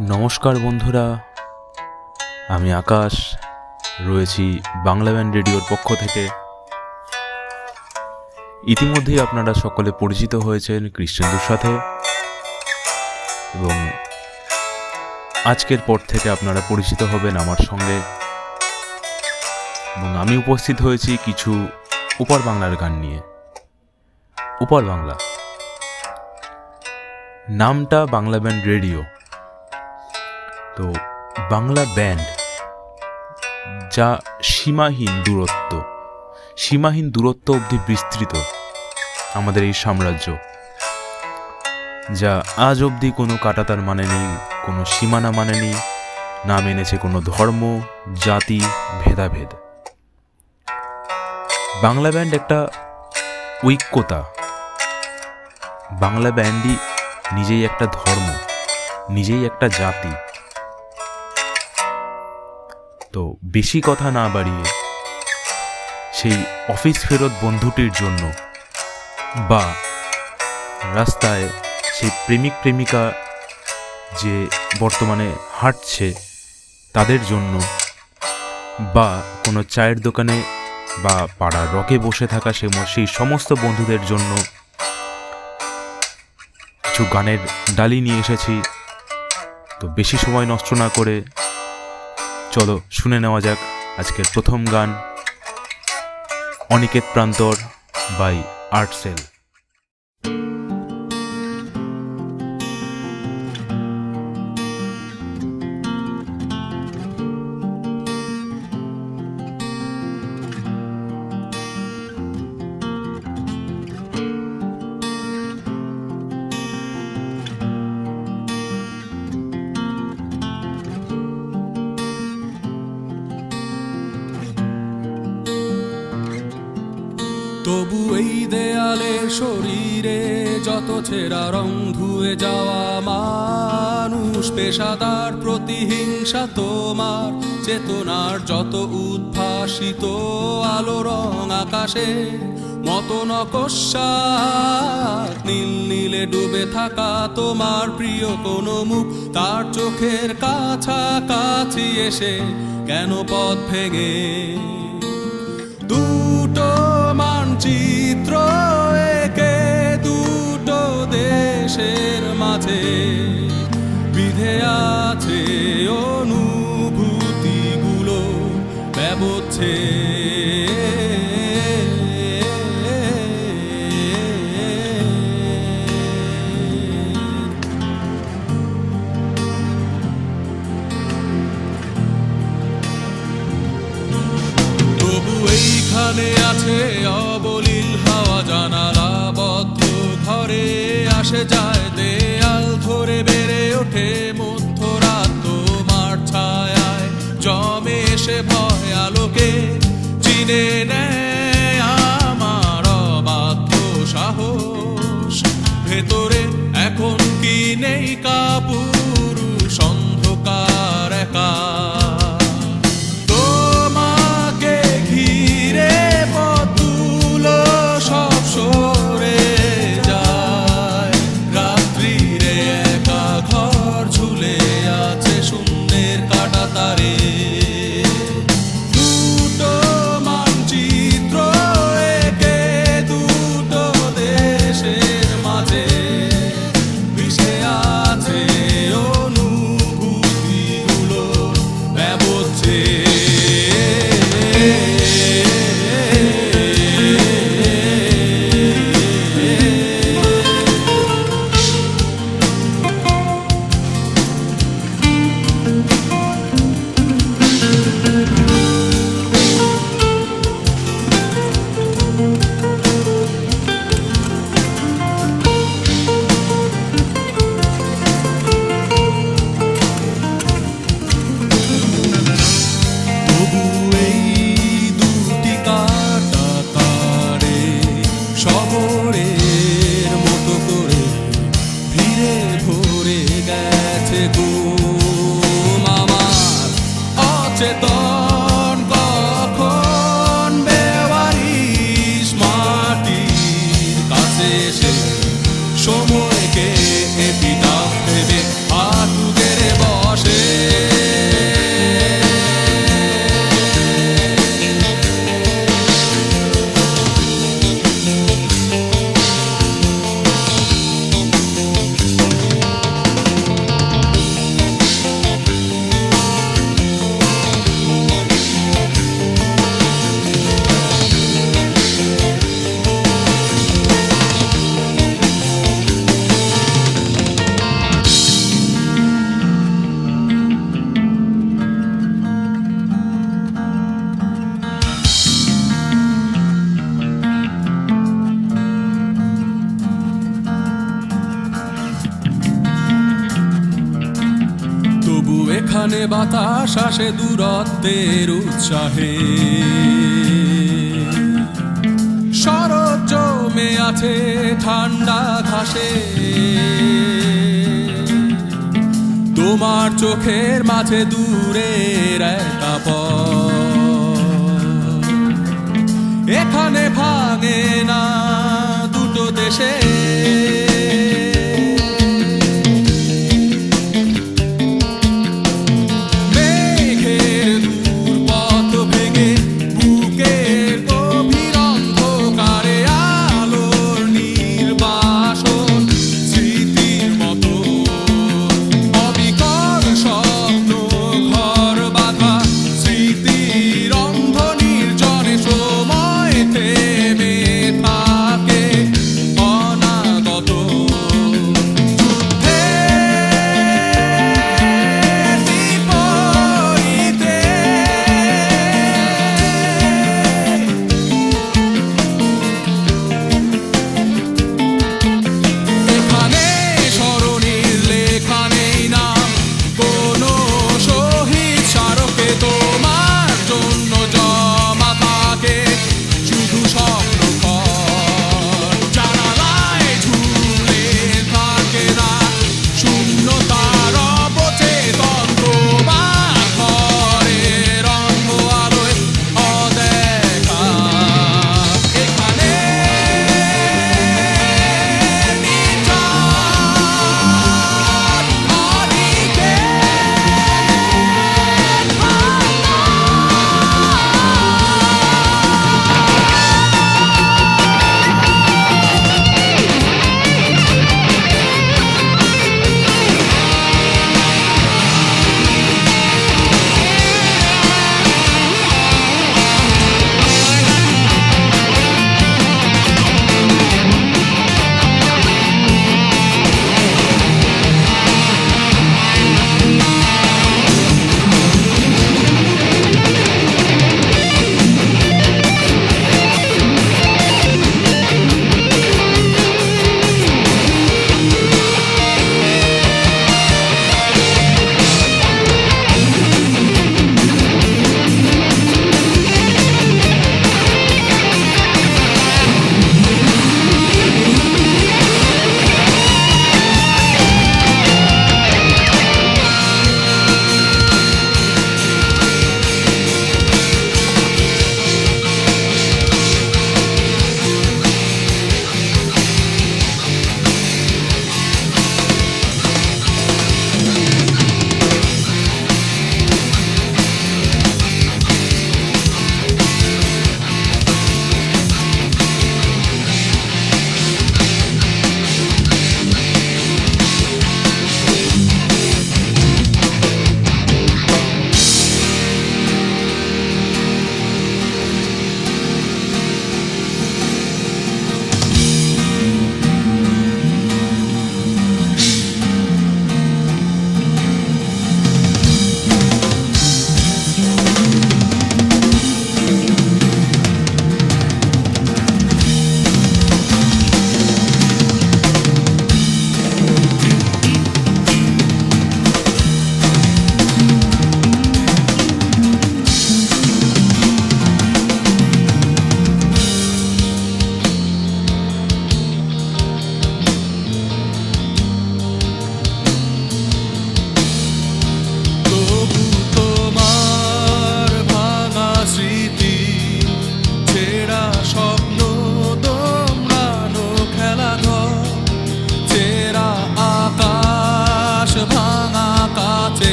নমস্কার বন্ধুরা, আমি আকাশ, রয়েছি বাংলা ব্যান্ড রেডিওর পক্ষ থেকে। ইতিমধ্যেই আপনারা সকলে পরিচিত হয়েছেন কৃষ্ণেন্দুর সাথে এবং আজকের পর থেকে আপনারা পরিচিত হবেন আমার সঙ্গে। এবং আমি উপস্থিত হয়েছি কিছু উপর বাংলার গান নিয়ে। উপর বাংলা। নামটা বাংলা ব্যান্ড রেডিও। তো বাংলা ব্যান্ড, যা সীমাহীন দূরত্ব সীমাহীন দূরত্ব অবধি বিস্তৃত আমাদের এই সাম্রাজ্য, যা আজ অবধি কোনো কাটাতার মানে নেই, কোনো সীমানা মানে নেই, না মেনেছে কোনো ধর্ম, জাতি, ভেদাভেদ। বাংলা ব্যান্ড একটা ঐক্যতা। বাংলা ব্যান্ডই নিজেই একটা ধর্ম, নিজেই একটা জাতি। তো বেশি কথা না বাড়িয়ে সেই অফিস ফেরত বন্ধুটির জন্য বা রাস্তায় সেই প্রেমিক প্রেমিকা যে বর্তমানে হাঁটছে তাদের জন্য বা কোনো চায়ের দোকানে বা পাড়ার রকে বসে থাকা সেই সমস্ত বন্ধুদের জন্য কিছু গানের ডালি নিয়ে এসেছি। তো বেশি সময় নষ্ট না করে চলো শুনে নেওয়া যাক আজকের প্রথম গান অনিকেত প্রান্তর বাই আর্টসেল ছেঁড়া রং ধুয়ে যাওয়া মানুষ পেশাদার প্রতিহিংসা তোমার। চেতনার যত উদ্ভাসিত আলো রং আকাশে, মতো নকশা নীল নীলে ডুবে থাকা তোমার প্রিয় কোনো মুখ, তার চোখের কাছাকাছি এসে কেন পথ ভেঙে? দুটো মানচিত্র দেশের মাঝে বিধে আছে অনুভূতিগুলো ব্যবচ্ছে। তবু এইখানে আছে আসে যায় দেয়াল ধরে বেড়ে ওঠে মধ্যরাত তোমার ছায়ায়। জমে এসে ভয় আলোকে চিনে নেয় আমার অবাধ্য সাহস। ভেতরে এখন কি নেই কাপুরুষ অন্ধকার একা। এখানে বাতাস আসে দূরত্বের উৎসাহে। শরৎ জমে আছে ঠান্ডা ঘাসে। তোমার চোখের মাঝে দূরের একটা। এখানে ভাঙে না দুটো দেশে।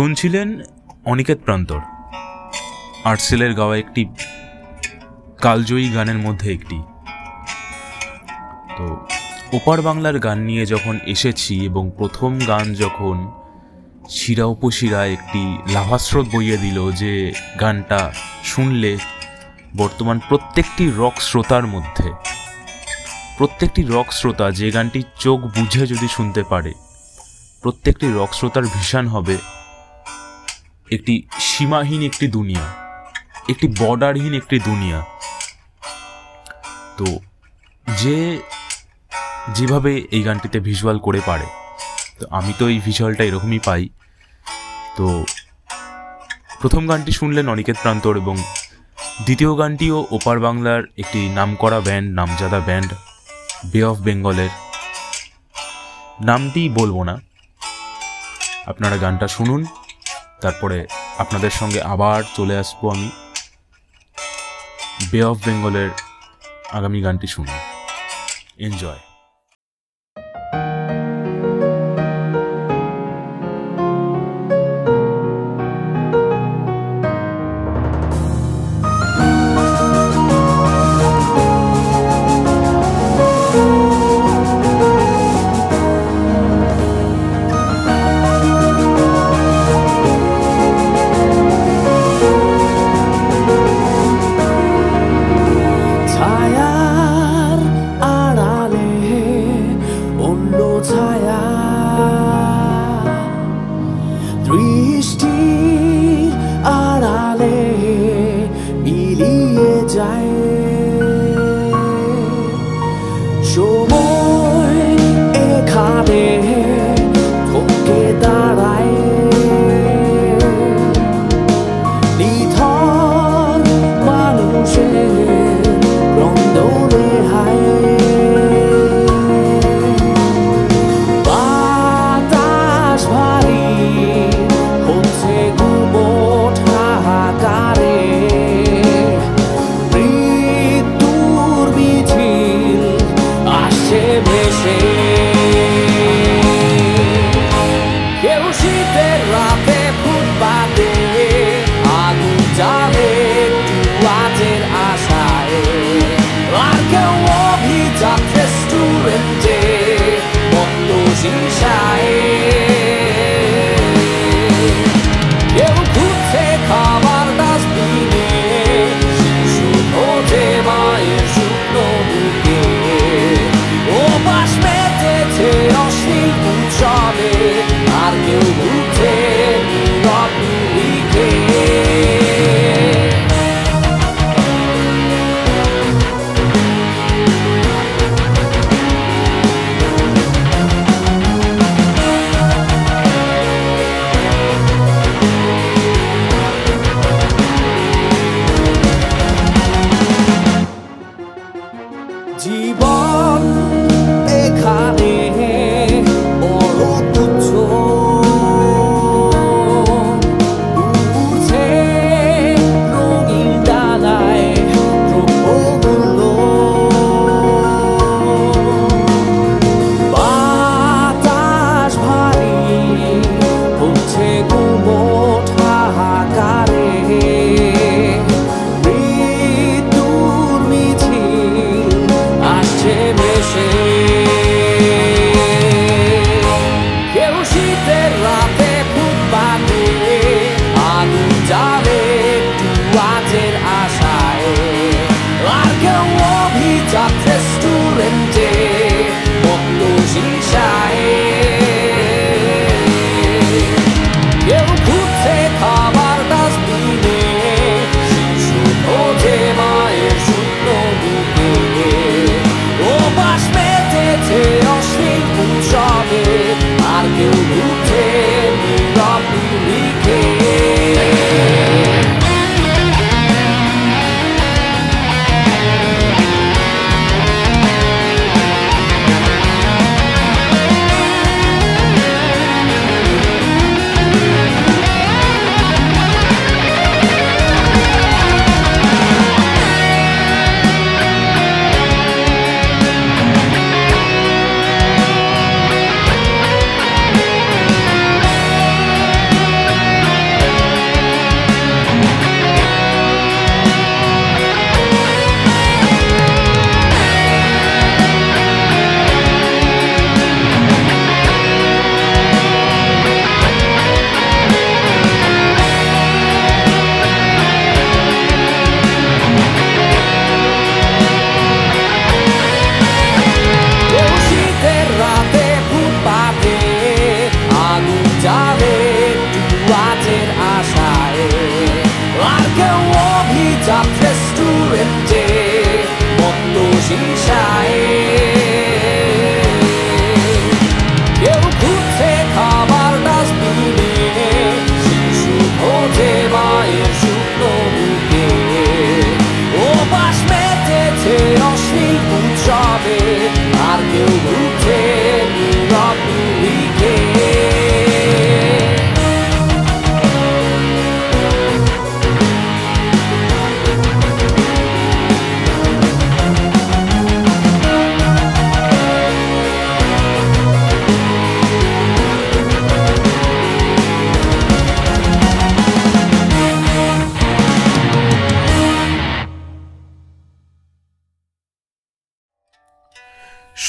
শুনছিলেন অনিকেত প্রান্তর। আর্টসেলের গাওয়া একটি কালজয়ী গানের মধ্যে একটি। তো ওপার বাংলার গান নিয়ে যখন এসেছি এবং প্রথম গান যখন শিরা উপশিরা একটি লাভাস্রোত বইয়ে দিল যে গানটা শুনলে বর্তমান প্রত্যেকটি রক শ্রোতার মধ্যে, প্রত্যেকটি রক শ্রোতা যে গানটি চোখ বুঝে যদি শুনতে পারে, প্রত্যেকটি রক শ্রোতার ভীষণ হবে একটি সীমাহীন একটি দুনিয়া, একটি বর্ডারহীন একটি দুনিয়া। তো যে যেভাবে এই গানটিতে ভিজুয়াল করে পারে, তো আমি তো এই ভিজুয়ালটা এরকমই পাই। তো প্রথম গানটি শুনলেন অনিকেত প্রান্তর এবং দ্বিতীয় গানটিও ওপার বাংলার একটি নামকরা ব্যান্ড, নামজাদা ব্যান্ড বে অফ বেঙ্গলের নামটি বলব না। আপনারা গানটা শুনুন। তারপরে আপনাদের সঙ্গে আবার চলে আসব আমি। বে অফ বেঙ্গলের আগামী গানটি শুনে এনজয়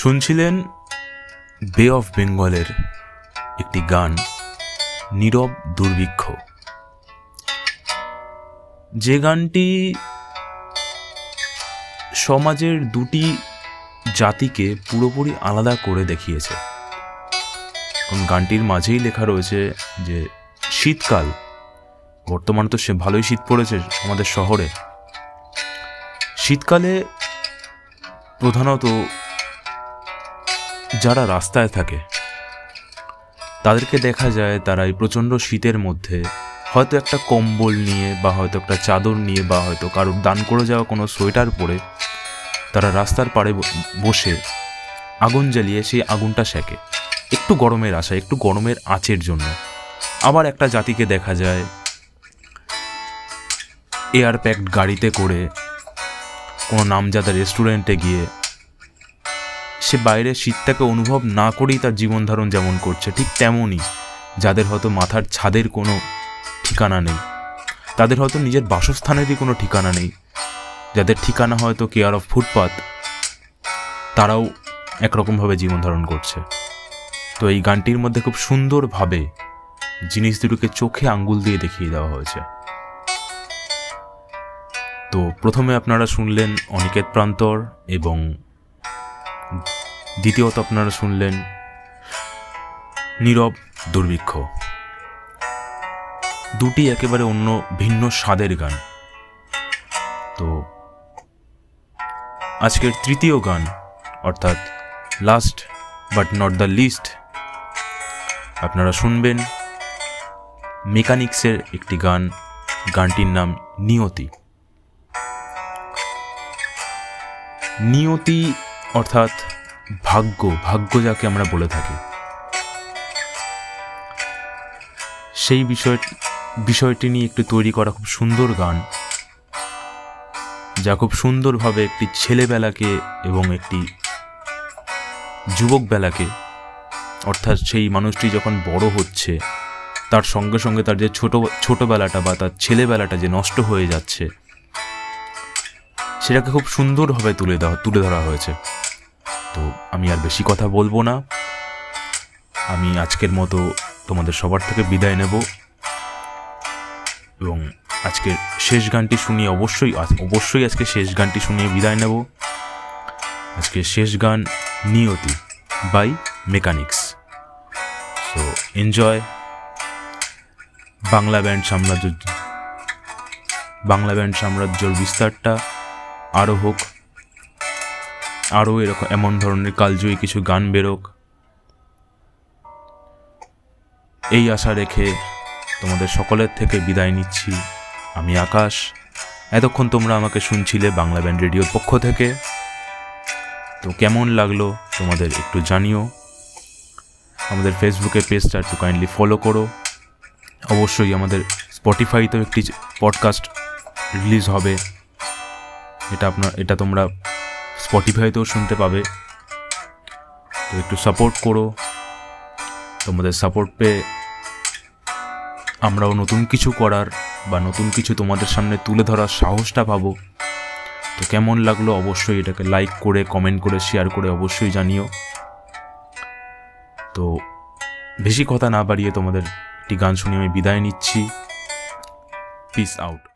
শুনছিলেন বে অফ বেঙ্গলের একটি গান, নীরব দুর্ভিক্ষ। যে গানটি সমাজের দুটি জাতিকে পুরোপুরি আলাদা করে দেখিয়েছে। কারণ গানটির মাঝেই লেখা রয়েছে যে, শীতকাল, বর্তমানে তো সে ভালোই শীত পড়েছে আমাদের শহরে। শীতকালে প্রধানত যারা রাস্তায় থাকে, তাদেরকে দেখা যায় তারা এই প্রচণ্ড শীতের মধ্যে হয়তো একটা কম্বল নিয়ে বা হয়তো একটা চাদর নিয়ে বা হয়তো কারোর দান করে যাওয়া কোনো সোয়েটার পরে তারা রাস্তার পাড়ে বসে আগুন জ্বালিয়ে সেই আগুনটা সেকে। একটু গরমের আশা একটু গরমের আঁচের জন্য। আবার একটা জাতিকে দেখা যায় এয়ার প্যাকড গাড়িতে করে কোনো নামজাদা রেস্টুরেন্টে গিয়ে সে বাইরের শীতটাকে অনুভব না করেই তার জীবন ধারণ যেমন করছে, ঠিক তেমনই যাদের হয়তো মাথার ছাদের কোনো ঠিকানা নেই, তাদের হয়তো নিজের বাসস্থানেরই কোনো ঠিকানা নেই, যাদের ঠিকানা হয়তো কেয়ার অফ ফুটপাত তারাও একরকমভাবে জীবন ধারণ করছে। তো এই গানটির মধ্যে খুব সুন্দরভাবে জিনিস দুটোকে চোখে আঙ্গুল দিয়ে দেখিয়ে দেওয়া হয়েছে। তো প্রথমে আপনারা শুনলেন অনিকেত প্রান্তর এবং দ্বিতীয়ত আপনারা শুনলেন নীরব দুর্ভিক্ষ। দুটি একেবারে অন্য ভিন্ন স্বাদের গান। তো আজকের তৃতীয় গান, অর্থাৎ last but not the least আপনারা শুনবেন মেকানিক্সের একটি গান, গানটির নাম নিয়তি। নিয়তি অর্থাৎ ভাগ্য ভাগ্য যাকে আমরা বলে থাকি। সেই বিষয়, বিষয়টি নিয়ে একটু তৈরি করা খুব সুন্দর গান, যা খুব সুন্দরভাবে একটি ছেলেবেলাকে এবং একটি যুবকবেলাকে, অর্থাৎ সেই মানুষটি যখন বড় হচ্ছে, তার সঙ্গে সঙ্গে তার যে ছোট, ছোটবেলাটা বা তার ছেলেবেলাটা যে নষ্ট হয়ে যাচ্ছে, সেটাকে খুব সুন্দরভাবে তুলে দেওয়া, তুলে ধরা হয়েছে। তো আমি আর বেশি কথা বলব না। আমি আজকের মতো তোমাদের সবার থেকে বিদায় নেব। এবং আজকের শেষ গানটি শুনিয়ে অবশ্যই অবশ্যই আজকে শেষ গানটি শুনিয়ে বিদায় নেব। আজকে শেষ গান Niyoti by Mechanics. So enjoy. Bangla band সাম্রাজ্য বাংলা ব্যান্ড সাম্রাজ্যর বিস্তারটা আরও হোক। আরও এরকম এমন ধরনের কালজয়ী কিছু গান বেরোক। এই আশা রেখে তোমাদের সকলের থেকে বিদায় নিচ্ছি। আমি আকাশ। এতক্ষণ তোমরা আমাকে শুনছিলে বাংলা ব্যান্ড রেডিওর পক্ষ থেকে। তো কেমন লাগল তোমাদের একটু জানিও। আমাদের ফেসবুকে পেজটা একটু কাইন্ডলি ফলো করো। অবশ্যই আমাদের স্পটিফাইতেও একটি পডকাস্ট রিলিজ হবে। এটা আপনার, এটা তোমরা স্পটিফাইতেও শুনতে পাবে। তো একটু সাপোর্ট করো। তোমাদের সাপোর্ট পেয়ে আমরাও নতুন কিছু করার বা নতুন কিছু তোমাদের সামনে তুলে ধরার সাহসটা পাবো। তো কেমন লাগল অবশ্যই এটাকে লাইক করে কমেন্ট করে শেয়ার করে অবশ্যই জানিও। তো বেশি কথা না বাড়িয়ে তোমাদের একটি গান শুনে আমি বিদায় নিচ্ছি। Piece out